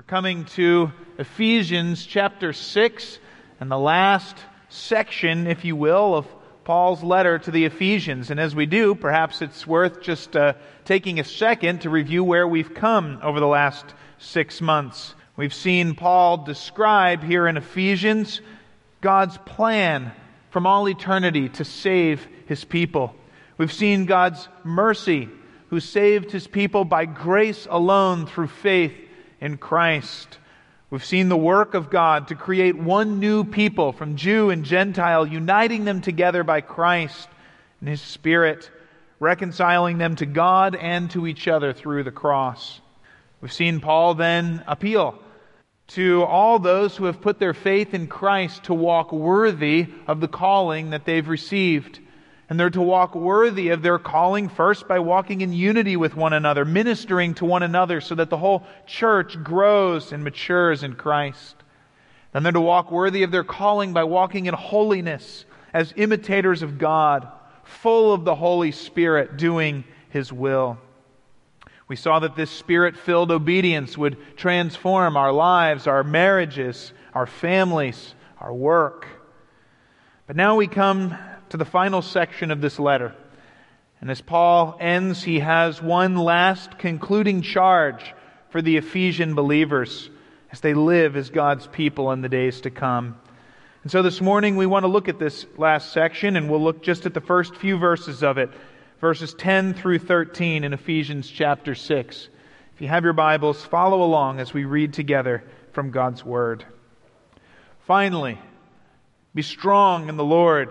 We're coming to Ephesians chapter 6 and the last section, if you will, of Paul's letter to the Ephesians. And as we do, perhaps it's worth just uh, taking a second to review where we've come over the last six months. We've seen Paul describe here in Ephesians God's plan from all eternity to save his people. We've seen God's mercy, who saved his people by grace alone through faith in Christ. We've seen the work of God to create one new people from Jew and Gentile, uniting them together by Christ and His Spirit, reconciling them to God and to each other through the cross. We've seen Paul then appeal to all those who have put their faith in Christ to walk worthy of the calling that they've received. And they're to walk worthy of their calling first by walking in unity with one another, ministering to one another so that the whole church grows and matures in Christ. Then they're to walk worthy of their calling by walking in holiness as imitators of God, full of the Holy Spirit, doing His will. We saw that this spirit filled obedience would transform our lives, our marriages, our families, our work. But now we come to the final section of this letter. And as Paul ends, he has one last concluding charge for the Ephesian believers as they live as God's people in the days to come. And so this morning we want to look at this last section, and we'll look just at the first few verses of it, verses 10 through 13 in Ephesians chapter 6. If you have your Bibles, follow along as we read together from God's Word. Finally, be strong in the Lord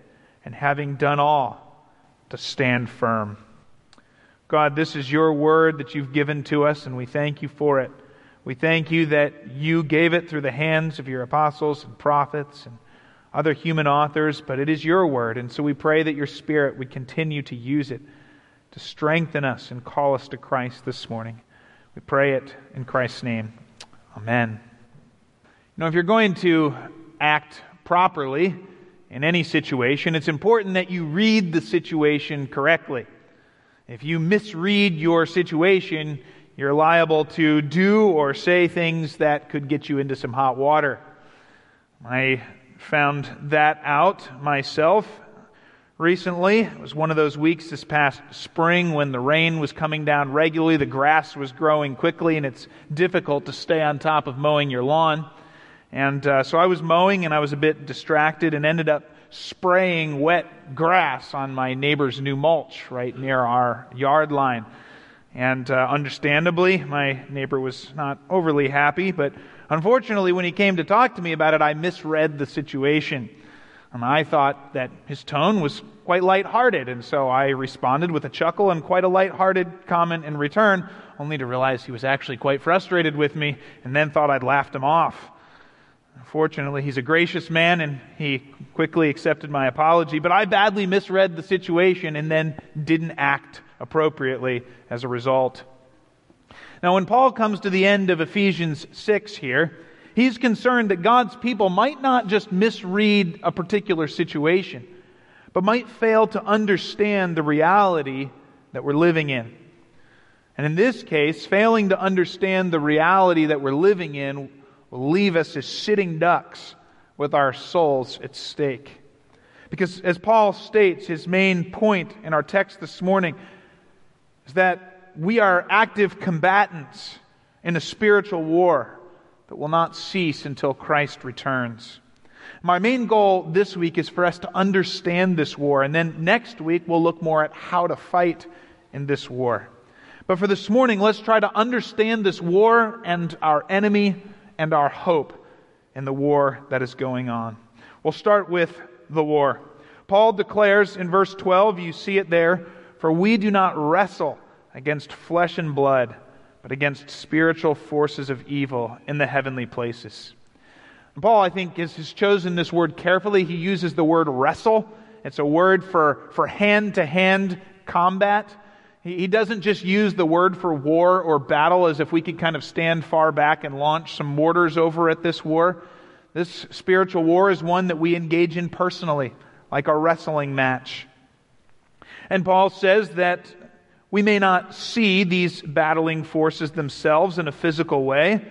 and having done all, to stand firm. God, this is your word that you've given to us, and we thank you for it. We thank you that you gave it through the hands of your apostles and prophets and other human authors, but it is your word, and so we pray that your Spirit would continue to use it to strengthen us and call us to Christ this morning. We pray it in Christ's name. Amen. Know, if you're going to act properly, in any situation, it's important that you read the situation correctly. If you misread your situation, you're liable to do or say things that could get you into some hot water. I found that out myself recently. It was one of those weeks this past spring when the rain was coming down regularly, the grass was growing quickly, and it's difficult to stay on top of mowing your lawn. And uh, so I was mowing and I was a bit distracted and ended up spraying wet grass on my neighbor's new mulch right near our yard line. And uh, understandably, my neighbor was not overly happy, but unfortunately, when he came to talk to me about it, I misread the situation. And I thought that his tone was quite light-hearted, and so I responded with a chuckle and quite a light-hearted comment in return, only to realize he was actually quite frustrated with me and then thought I'd laughed him off. Fortunately, he's a gracious man and he quickly accepted my apology, but I badly misread the situation and then didn't act appropriately as a result. Now, when Paul comes to the end of Ephesians 6 here, he's concerned that God's people might not just misread a particular situation, but might fail to understand the reality that we're living in. And in this case, failing to understand the reality that we're living in will leave us as sitting ducks with our souls at stake. Because as Paul states, his main point in our text this morning is that we are active combatants in a spiritual war that will not cease until Christ returns. My main goal this week is for us to understand this war, and then next week we'll look more at how to fight in this war. But for this morning, let's try to understand this war and our enemy and our hope in the war that is going on. We'll start with the war. Paul declares in verse 12, you see it there, for we do not wrestle against flesh and blood, but against spiritual forces of evil in the heavenly places. Paul, I think, has chosen this word carefully. He uses the word wrestle. It's a word for, for hand to hand combat. He, doesn't just use the word for war or battle as if we could kind of stand far back and launch some mortars over at this war. This spiritual war is one that we engage in personally, like a wrestling match. And Paul says that we may not see these battling forces themselves in a physical way,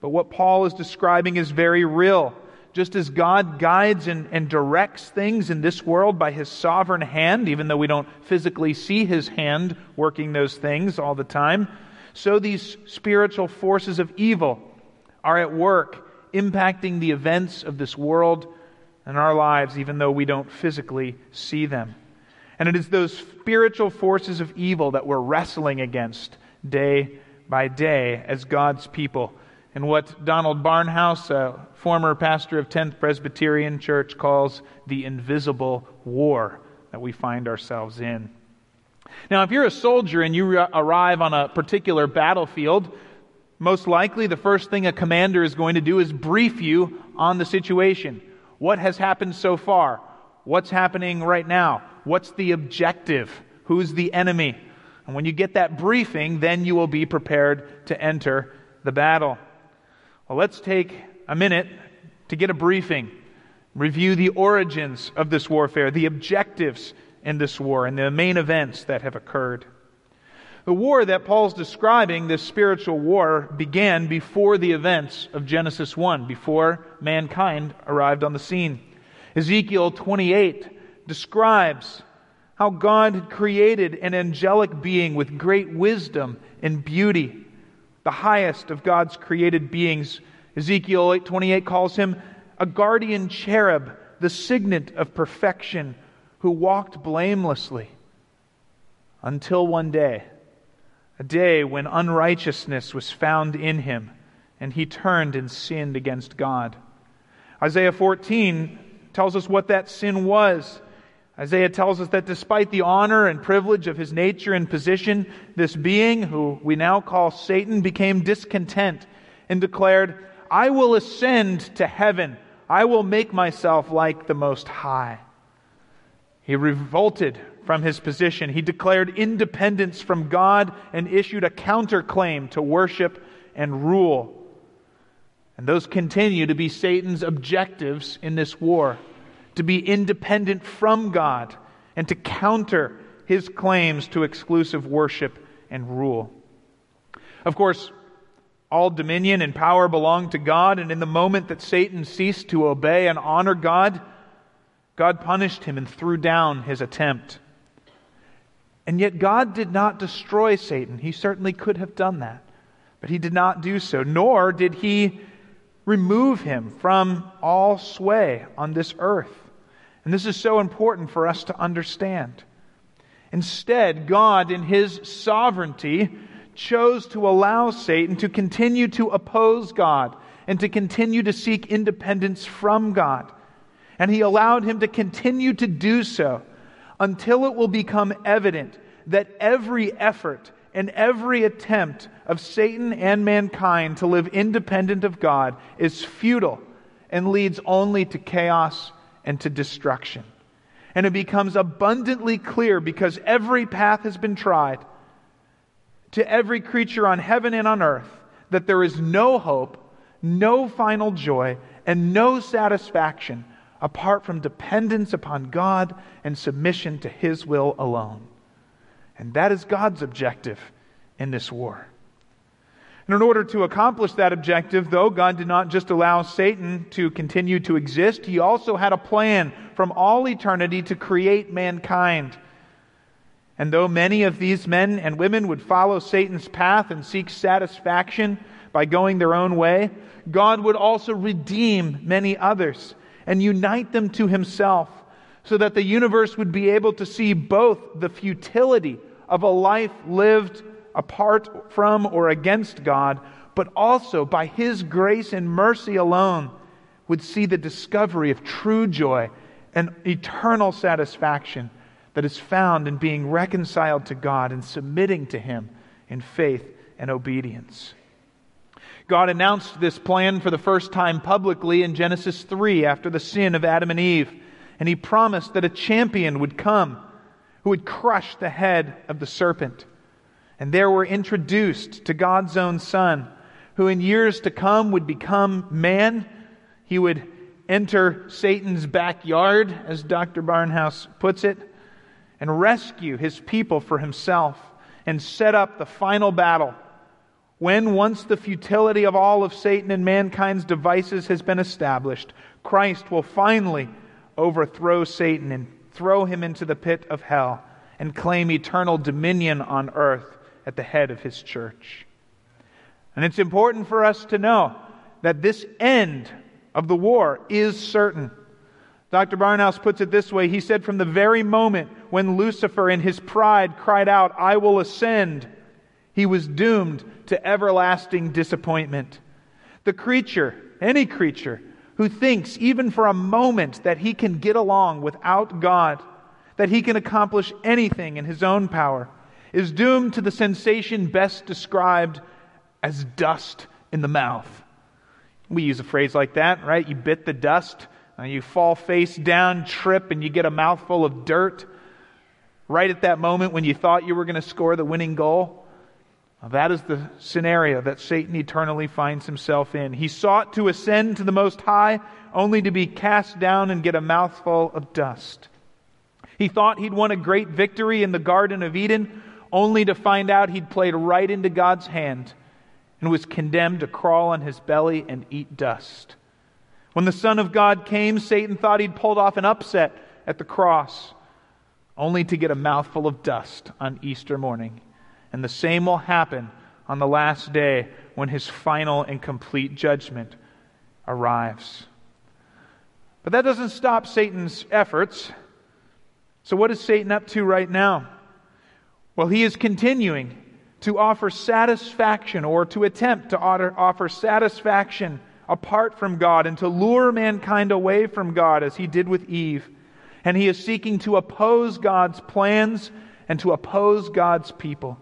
but what Paul is describing is very real. Just as God guides and, and directs things in this world by his sovereign hand, even though we don't physically see his hand working those things all the time, so these spiritual forces of evil are at work impacting the events of this world and our lives, even though we don't physically see them. And it is those spiritual forces of evil that we're wrestling against day by day as God's people. And what Donald Barnhouse, a former pastor of 10th Presbyterian Church, calls the invisible war that we find ourselves in. Now, if you're a soldier and you arrive on a particular battlefield, most likely the first thing a commander is going to do is brief you on the situation. What has happened so far? What's happening right now? What's the objective? Who's the enemy? And when you get that briefing, then you will be prepared to enter the battle. Well, let's take a minute to get a briefing, review the origins of this warfare, the objectives in this war, and the main events that have occurred. The war that Paul's describing, this spiritual war, began before the events of Genesis 1, before mankind arrived on the scene. Ezekiel 28 describes how God had created an angelic being with great wisdom and beauty, the highest of God's created beings. Ezekiel 28 calls him a guardian cherub, the signet of perfection, who walked blamelessly until one day a day when unrighteousness was found in him, and he turned and sinned against God. Isaiah 14 tells us what that sin was. Isaiah tells us that despite the honor and privilege of his nature and position, this being, who we now call Satan, became discontent and declared, I will ascend to heaven. I will make myself like the Most High. He revolted from his position. He declared independence from God and issued a counterclaim to worship and rule. And those continue to be Satan's objectives in this war to be independent from God and to counter his claims to exclusive worship and rule. Of course, all dominion and power belong to God, and in the moment that Satan ceased to obey and honor God, God punished him and threw down his attempt. And yet, God did not destroy Satan. He certainly could have done that. But he did not do so, nor did he remove him from all sway on this earth. And this is so important for us to understand. Instead, God, in his sovereignty, chose to allow Satan to continue to oppose God and to continue to seek independence from God. And he allowed him to continue to do so until it will become evident that every effort and every attempt of Satan and mankind to live independent of God is futile and leads only to chaos and to destruction. And it becomes abundantly clear because every path has been tried to every creature on heaven and on earth that there is no hope, no final joy, and no satisfaction apart from dependence upon God and submission to His will alone. And that is God's objective in this war. And in order to accomplish that objective, though, God did not just allow Satan to continue to exist, He also had a plan from all eternity to create mankind. And though many of these men and women would follow Satan's path and seek satisfaction by going their own way, God would also redeem many others and unite them to himself so that the universe would be able to see both the futility of a life lived apart from or against God, but also by his grace and mercy alone would see the discovery of true joy and eternal satisfaction that is found in being reconciled to God and submitting to him in faith and obedience. God announced this plan for the first time publicly in Genesis 3 after the sin of Adam and Eve, and he promised that a champion would come who would crush the head of the serpent. And there we're introduced to God's own Son, who in years to come would become man. He would enter Satan's backyard, as Dr. Barnhouse puts it, and rescue his people for himself and set up the final battle when once the futility of all of Satan and mankind's devices has been established, Christ will finally overthrow Satan and throw him into the pit of hell and claim eternal dominion on earth at the head of his church. And it's important for us to know that this end of the war is certain. Dr. Barnhouse puts it this way He said, From the very moment when Lucifer in his pride cried out, I will ascend, he was doomed to everlasting disappointment. The creature, any creature, who thinks even for a moment that he can get along without God, that he can accomplish anything in his own power, is doomed to the sensation best described as dust in the mouth. We use a phrase like that, right? You bit the dust, uh, you fall face down, trip, and you get a mouthful of dirt right at that moment when you thought you were going to score the winning goal. That is the scenario that Satan eternally finds himself in. He sought to ascend to the Most High only to be cast down and get a mouthful of dust. He thought he'd won a great victory in the Garden of Eden only to find out he'd played right into God's hand and was condemned to crawl on his belly and eat dust. When the Son of God came, Satan thought he'd pulled off an upset at the cross only to get a mouthful of dust on Easter morning. And the same will happen on the last day when his final and complete judgment arrives. But that doesn't stop Satan's efforts. So, what is Satan up to right now? Well, he is continuing to offer satisfaction or to attempt to offer satisfaction apart from God and to lure mankind away from God as he did with Eve. And he is seeking to oppose God's plans and to oppose God's people.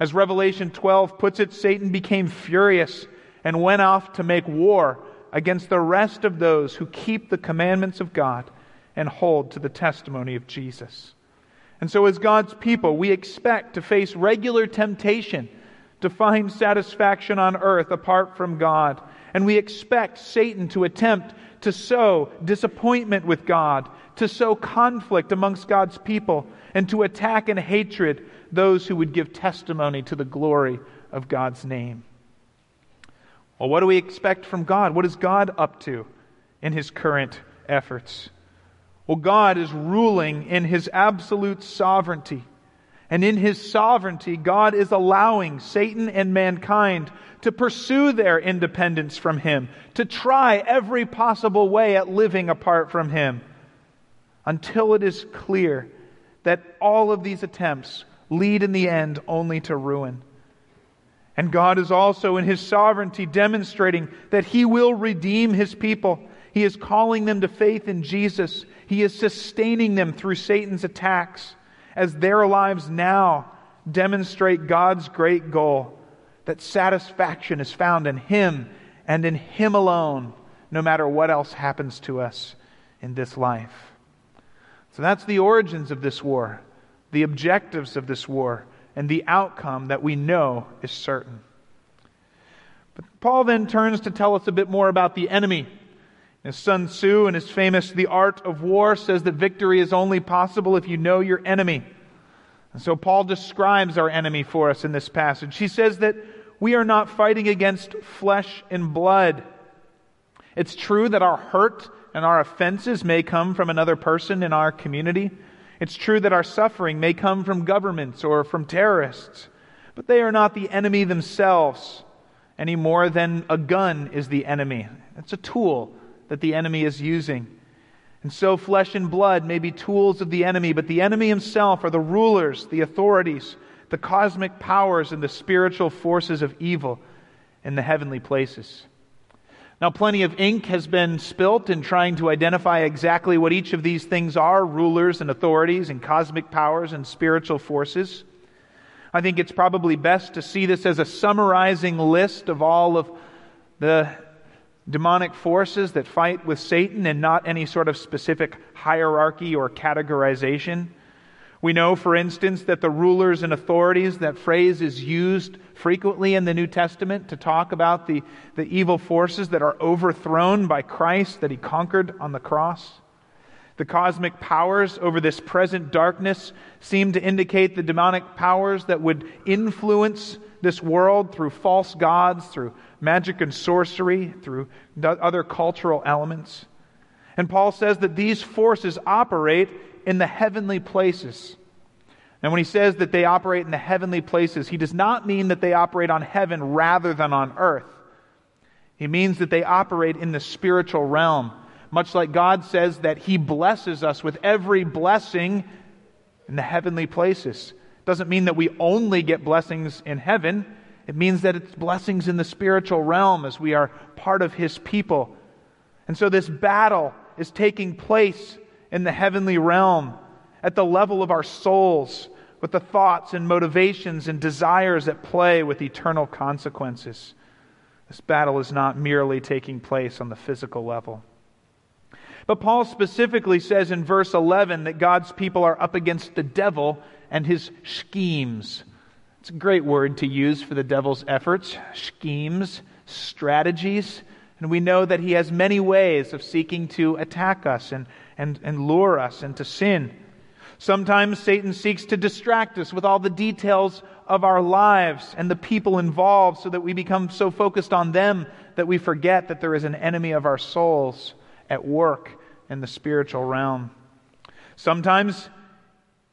As Revelation 12 puts it, Satan became furious and went off to make war against the rest of those who keep the commandments of God and hold to the testimony of Jesus. And so, as God's people, we expect to face regular temptation to find satisfaction on earth apart from God. And we expect Satan to attempt to sow disappointment with God, to sow conflict amongst God's people, and to attack in hatred those who would give testimony to the glory of God's name. Well, what do we expect from God? What is God up to in his current efforts? Well, God is ruling in his absolute sovereignty. And in his sovereignty, God is allowing Satan and mankind to pursue their independence from him, to try every possible way at living apart from him, until it is clear that all of these attempts lead in the end only to ruin. And God is also in his sovereignty demonstrating that he will redeem his people. He is calling them to faith in Jesus. He is sustaining them through Satan's attacks as their lives now demonstrate God's great goal that satisfaction is found in him and in him alone, no matter what else happens to us in this life. So that's the origins of this war the objectives of this war, and the outcome that we know is certain. But Paul then turns to tell us a bit more about the enemy. His Sun Tzu, in his famous The Art of War, says that victory is only possible if you know your enemy. And so Paul describes our enemy for us in this passage. He says that we are not fighting against flesh and blood. It's true that our hurt and our offenses may come from another person in our community. It's true that our suffering may come from governments or from terrorists, but they are not the enemy themselves. any more than a gun is the enemy. It's a tool that the enemy is using. And so, flesh and blood may be tools of the enemy, but the enemy himself are the rulers, the authorities, the cosmic powers, and the spiritual forces of evil in the heavenly places. Now, plenty of ink has been spilt in trying to identify exactly what each of these things are rulers and authorities, and cosmic powers and spiritual forces. I think it's probably best to see this as a summarizing list of all of the demonic forces that fight with Satan and not any sort of specific hierarchy or categorization. We know, for instance, that the rulers and authorities, that phrase is used frequently in the New Testament to talk about the, the evil forces that are overthrown by Christ that he conquered on the cross. The cosmic powers over this present darkness seem to indicate the demonic powers that would influence this world through false gods, through magic and sorcery, through other cultural elements. And Paul says that these forces operate in the heavenly places. And when he says that they operate in the heavenly places, he does not mean that they operate on heaven rather than on earth. He means that they operate in the spiritual realm, much like God says that he blesses us with every blessing in the heavenly places. Doesn't mean that we only get blessings in heaven. It means that it's blessings in the spiritual realm as we are part of his people. And so this battle is taking place in the heavenly realm, at the level of our souls, with the thoughts and motivations and desires at play with eternal consequences. This battle is not merely taking place on the physical level. But Paul specifically says in verse 11 that God's people are up against the devil and his schemes. It's a great word to use for the devil's efforts schemes, strategies. And we know that he has many ways of seeking to attack us and and, and lure us into sin. Sometimes Satan seeks to distract us with all the details of our lives and the people involved so that we become so focused on them that we forget that there is an enemy of our souls at work in the spiritual realm. Sometimes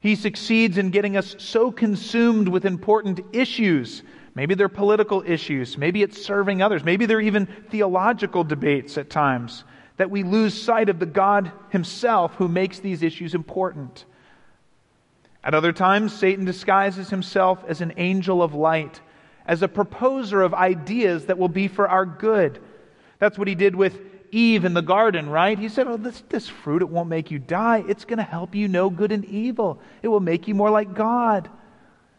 he succeeds in getting us so consumed with important issues. Maybe they're political issues. Maybe it's serving others. Maybe they're even theological debates at times that we lose sight of the God Himself who makes these issues important. At other times, Satan disguises himself as an angel of light, as a proposer of ideas that will be for our good. That's what he did with Eve in the garden, right? He said, Oh, this, this fruit, it won't make you die. It's going to help you know good and evil. It will make you more like God.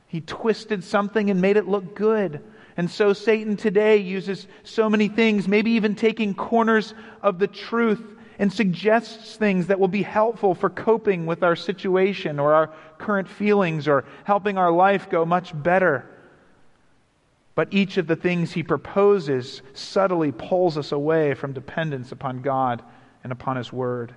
He twisted something and made it look good. And so Satan today uses so many things, maybe even taking corners of the truth and suggests things that will be helpful for coping with our situation or our current feelings or helping our life go much better. But each of the things he proposes subtly pulls us away from dependence upon God and upon his word.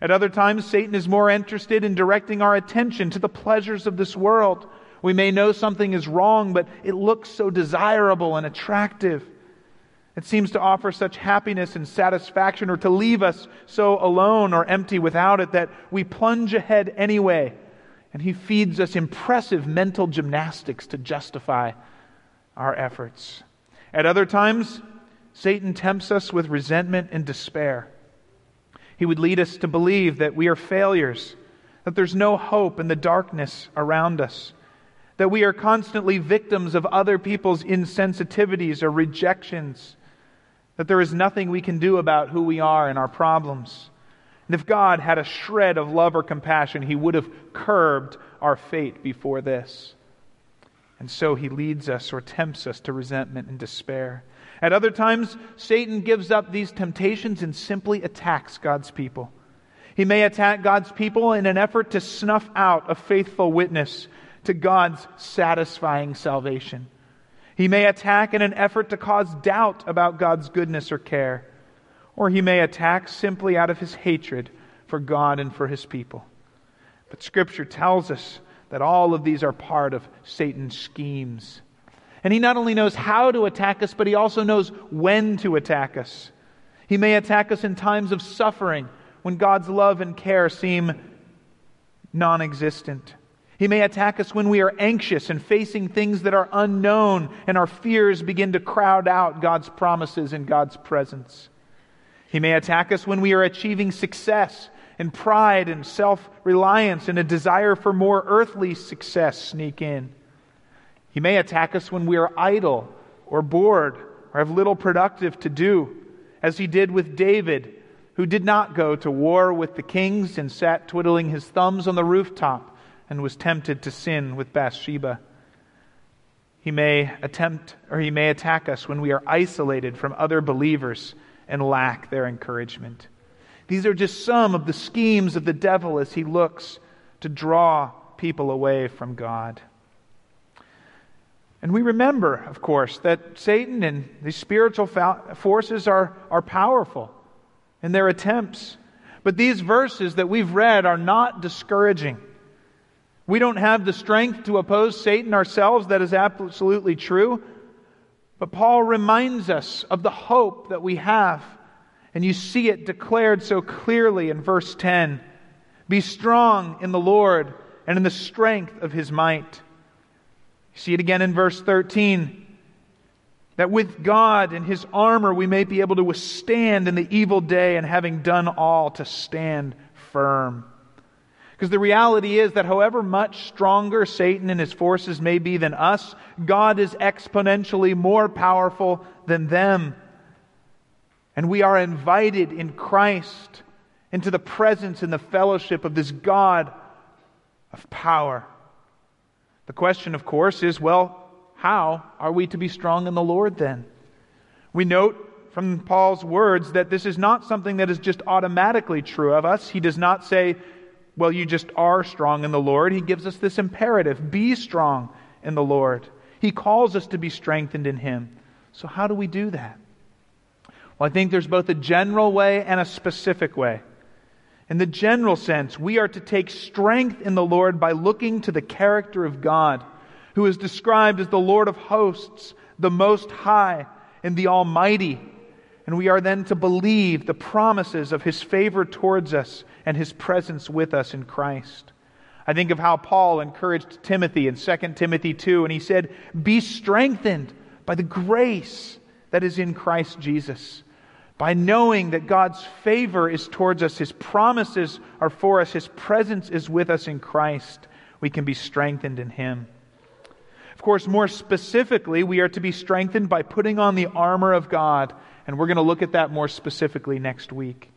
At other times, Satan is more interested in directing our attention to the pleasures of this world we may know something is wrong, but it looks so desirable and attractive. It seems to offer such happiness and satisfaction, or to leave us so alone or empty without it that we plunge ahead anyway. And He feeds us impressive mental gymnastics to justify our efforts. At other times, Satan tempts us with resentment and despair. He would lead us to believe that we are failures, that there's no hope in the darkness around us that we are constantly victims of other people's insensitivities or rejections, that there is nothing we can do about who we are and our problems. And if God had a shred of love or compassion, he would have curbed our fate before this. And so he leads us or tempts us to resentment and despair. At other times, Satan gives up these temptations and simply attacks God's people. He may attack God's people in an effort to snuff out a faithful witness to God's satisfying salvation. He may attack in an effort to cause doubt about God's goodness or care, or he may attack simply out of his hatred for God and for his people. But Scripture tells us that all of these are part of Satan's schemes. And he not only knows how to attack us, but he also knows when to attack us. He may attack us in times of suffering when God's love and care seem non existent. He may attack us when we are anxious and facing things that are unknown and our fears begin to crowd out God's promises and God's presence. He may attack us when we are achieving success and pride and self reliance and a desire for more earthly success sneak in. He may attack us when we are idle or bored or have little productive to do, as he did with David, who did not go to war with the kings and sat twiddling his thumbs on the rooftop and was tempted to sin with Bathsheba. He may attempt or he may attack us when we are isolated from other believers and lack their encouragement. These are just some of the schemes of the devil as he looks to draw people away from God. And we remember, of course, that Satan and these spiritual forces are, are powerful in their attempts. But these verses that we've read are not discouraging. We don't have the strength to oppose Satan ourselves, that is absolutely true. But Paul reminds us of the hope that we have and you see it declared so clearly in verse 10 Be strong in the Lord and in the strength of his might. You see it again in verse 13 that with God and his armor we may be able to withstand in the evil day and having done all to stand firm. Because the reality is that however much stronger Satan and his forces may be than us, God is exponentially more powerful than them. And we are invited in Christ into the presence and the fellowship of this God of power. The question, of course, is well, how are we to be strong in the Lord then? We note from Paul's words that this is not something that is just automatically true of us. He does not say, well, you just are strong in the Lord. He gives us this imperative be strong in the Lord. He calls us to be strengthened in Him. So, how do we do that? Well, I think there's both a general way and a specific way. In the general sense, we are to take strength in the Lord by looking to the character of God, who is described as the Lord of hosts, the Most High, and the Almighty. And we are then to believe the promises of His favor towards us and His presence with us in Christ. I think of how Paul encouraged Timothy in 2 Timothy 2, and he said, Be strengthened by the grace that is in Christ Jesus by knowing that God's favor is towards us, His promises are for us, His presence is with us in Christ, we can be strengthened in Him. Of course, more specifically, we are to be strengthened by putting on the armor of God, and we're going to look at that more specifically next week.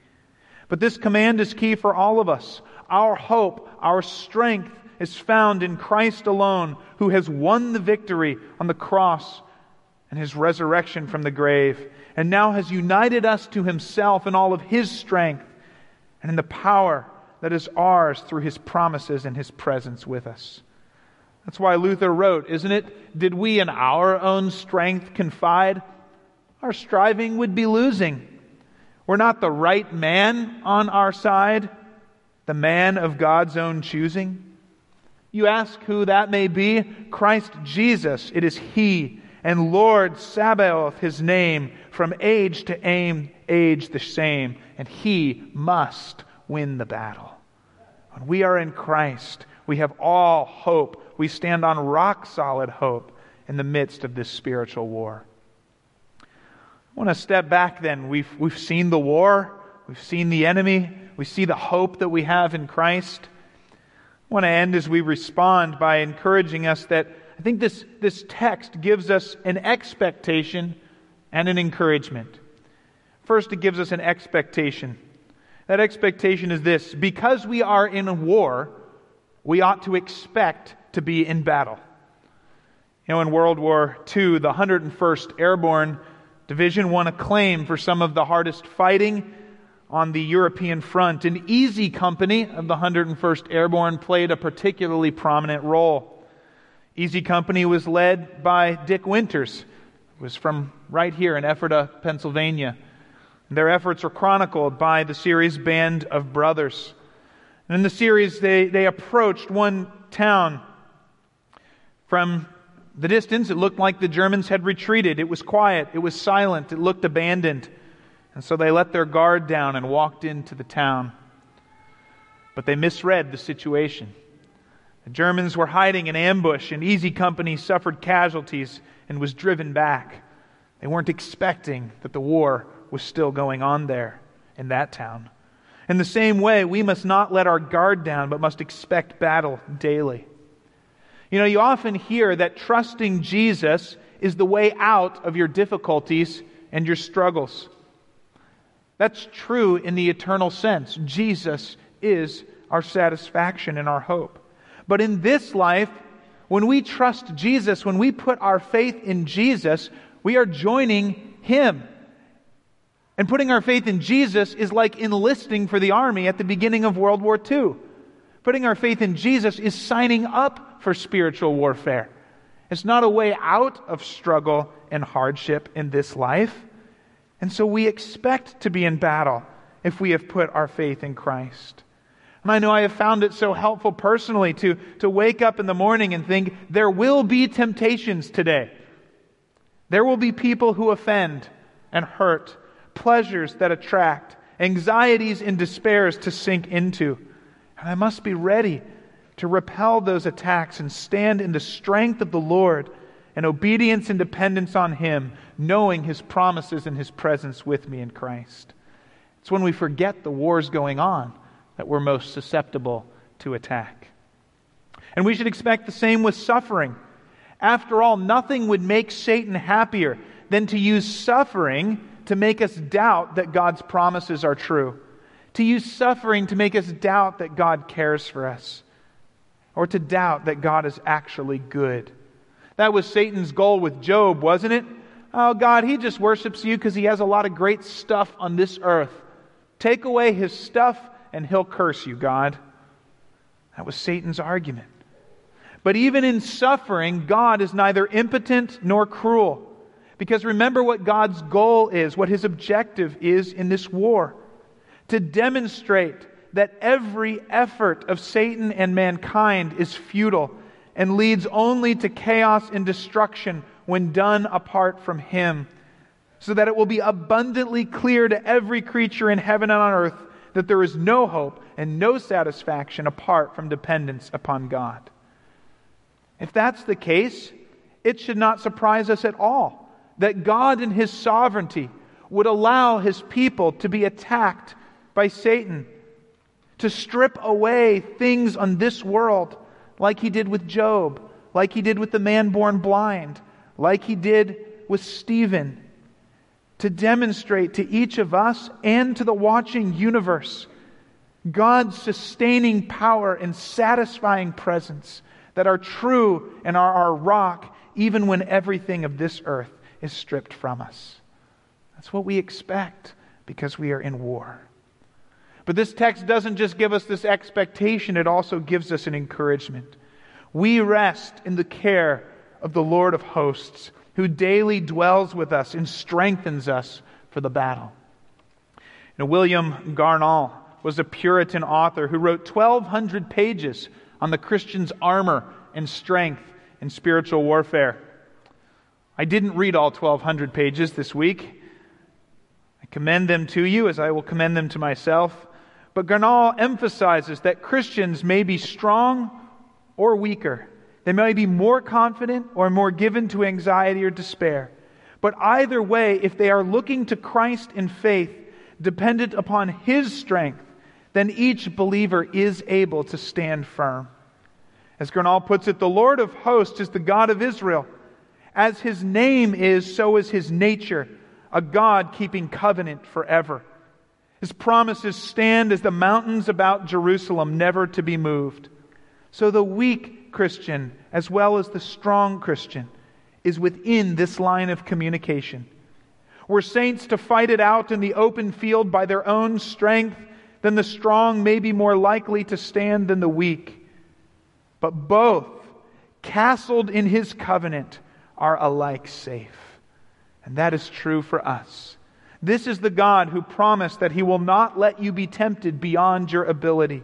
But this command is key for all of us. Our hope, our strength is found in Christ alone, who has won the victory on the cross and his resurrection from the grave and now has united us to himself in all of his strength and in the power that is ours through his promises and his presence with us. That's why Luther wrote, isn't it? Did we in our own strength confide, our striving would be losing. We're not the right man on our side, the man of God's own choosing. You ask who that may be? Christ Jesus. It is He and Lord Sabaoth his name, from age to age the same, and he must win the battle. When we are in Christ, we have all hope. We stand on rock solid hope in the midst of this spiritual war. I want to step back then. We've, we've seen the war, we've seen the enemy, we see the hope that we have in Christ. I want to end as we respond by encouraging us that I think this, this text gives us an expectation and an encouragement. First, it gives us an expectation. That expectation is this because we are in a war, we ought to expect to be in battle. You know, in World War II, the 101st Airborne Division won acclaim for some of the hardest fighting on the European front. An Easy Company of the 101st Airborne played a particularly prominent role. Easy Company was led by Dick Winters, who was from right here in Ephrata, Pennsylvania. Their efforts are chronicled by the series Band of Brothers. And in the series, they, they approached one town. From the distance, it looked like the Germans had retreated. It was quiet, it was silent, it looked abandoned. And so they let their guard down and walked into the town. But they misread the situation. The Germans were hiding in ambush, and Easy Company suffered casualties and was driven back. They weren't expecting that the war was still going on there in that town. In the same way, we must not let our guard down, but must expect battle daily. You know, you often hear that trusting Jesus is the way out of your difficulties and your struggles. That's true in the eternal sense. Jesus is our satisfaction and our hope. But in this life, when we trust Jesus, when we put our faith in Jesus, we are joining Him. And putting our faith in Jesus is like enlisting for the army at the beginning of World War II. Putting our faith in Jesus is signing up for spiritual warfare. It's not a way out of struggle and hardship in this life. And so we expect to be in battle if we have put our faith in Christ. And I know I have found it so helpful personally to, to wake up in the morning and think there will be temptations today. There will be people who offend and hurt, pleasures that attract, anxieties and despairs to sink into. And I must be ready to repel those attacks and stand in the strength of the Lord and obedience and dependence on Him, knowing His promises and His presence with me in Christ. It's when we forget the wars going on that we're most susceptible to attack. And we should expect the same with suffering. After all, nothing would make Satan happier than to use suffering to make us doubt that God's promises are true, to use suffering to make us doubt that God cares for us, or to doubt that God is actually good. That was Satan's goal with Job, wasn't it? Oh, God, he just worships you because he has a lot of great stuff on this earth. Take away his stuff and he'll curse you, God. That was Satan's argument. But even in suffering, God is neither impotent nor cruel. Because remember what God's goal is, what his objective is in this war to demonstrate that every effort of Satan and mankind is futile and leads only to chaos and destruction when done apart from him, so that it will be abundantly clear to every creature in heaven and on earth that there is no hope and no satisfaction apart from dependence upon God. If that's the case, it should not surprise us at all that God, in His sovereignty, would allow His people to be attacked by Satan, to strip away things on this world, like He did with Job, like He did with the man born blind, like He did with Stephen to demonstrate to each of us and to the watching universe God's sustaining power and satisfying presence that are true and are our rock even when everything of this earth is stripped from us. That's what we expect because we are in war. But this text doesn't just give us this expectation, it also gives us an encouragement. We rest in the care of the Lord of hosts who daily dwells with us and strengthens us for the battle. Now, William Gurnall was a Puritan author who wrote 1,200 pages on the Christian's armor and strength in spiritual warfare. I didn't read all 1,200 pages this week. I commend them to you as I will commend them to myself. But Garnall emphasizes that Christians may be strong or weaker they may be more confident or more given to anxiety or despair. But either way, if they are looking to Christ in faith, dependent upon His strength, then each believer is able to stand firm. As Gurnall puts it, the Lord of hosts is the God of Israel. As His name is, so is His nature, a God keeping covenant forever. His promises stand as the mountains about Jerusalem, never to be moved. So the weak Christian, as well as the strong Christian, is within this line of communication. Were saints to fight it out in the open field by their own strength, then the strong may be more likely to stand than the weak. But both, castled in his covenant, are alike safe. And that is true for us. This is the God who promised that he will not let you be tempted beyond your ability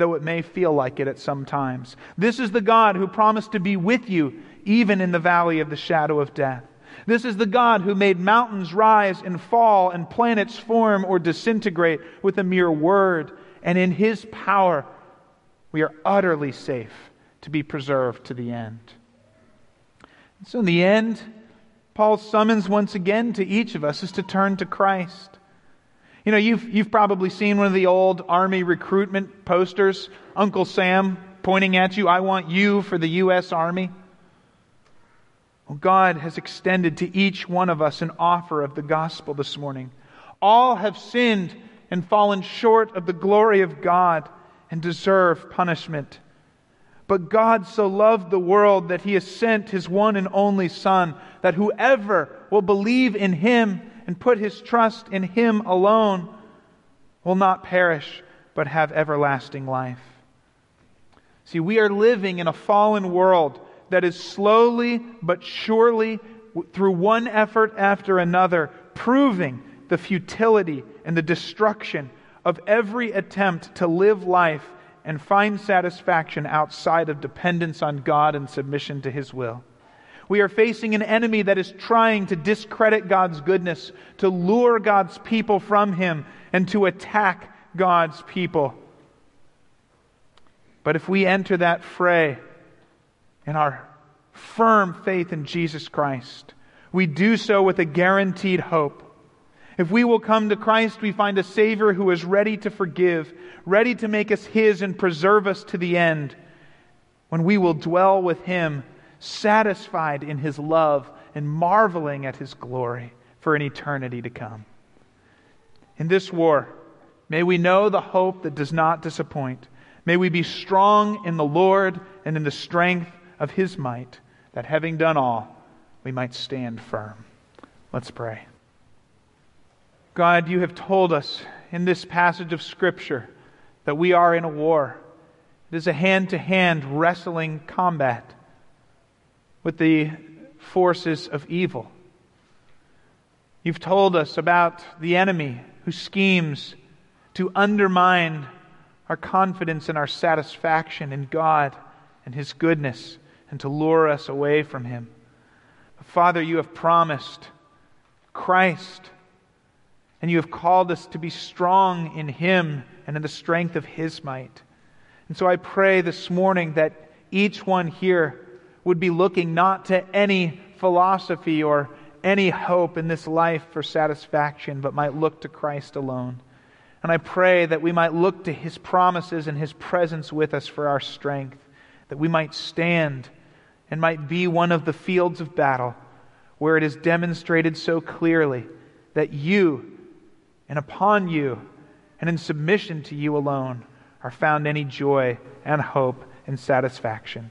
though it may feel like it at some times. This is the God who promised to be with you even in the valley of the shadow of death. This is the God who made mountains rise and fall and planets form or disintegrate with a mere word. And in his power, we are utterly safe to be preserved to the end. so, in the end, Paul's summons once again to each of us is to turn to Christ. You know, you've, you've probably seen one of the old Army recruitment posters, Uncle Sam pointing at you, I want you for the U.S. Army. Well, God has extended to each one of us an offer of the gospel this morning. All have sinned and fallen short of the glory of God and deserve punishment. But God so loved the world that he has sent his one and only Son, that whoever will believe in him and put his trust in him alone will not perish, but have everlasting life. See, we are living in a fallen world that is slowly but surely, through one effort after another, proving the futility and the destruction of every attempt to live life and find satisfaction outside of dependence on God and submission to His will. We are facing an enemy that is trying to discredit God's goodness, to lure God's people from Him, and to attack God's people. But if we enter that fray in our firm faith in Jesus Christ, we do so with a guaranteed hope. If we will come to Christ, we find a Savior who is ready to forgive, ready to make us His and preserve us to the end, when we will dwell with Him, satisfied in His love and marveling at His glory for an eternity to come. In this war, may we know the hope that does not disappoint. May we be strong in the Lord and in the strength of His might, that having done all, we might stand firm. Let's pray. God, you have told us in this passage of Scripture that we are in a war. It is a hand to hand wrestling combat with the forces of evil. You've told us about the enemy who schemes to undermine our confidence and our satisfaction in God and His goodness and to lure us away from Him. Father, you have promised Christ and you have called us to be strong in Him and in the strength of His might. And so I pray this morning that each one here would be looking not to any philosophy or any hope in this life for satisfaction, but might look to Christ alone. And I pray that we might look to His promises and His presence with us for our strength, that we might stand and might be one of the fields of battle where it is demonstrated so clearly that you and upon you and in submission to you alone are found any joy and hope and satisfaction.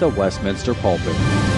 the Westminster Pulpit.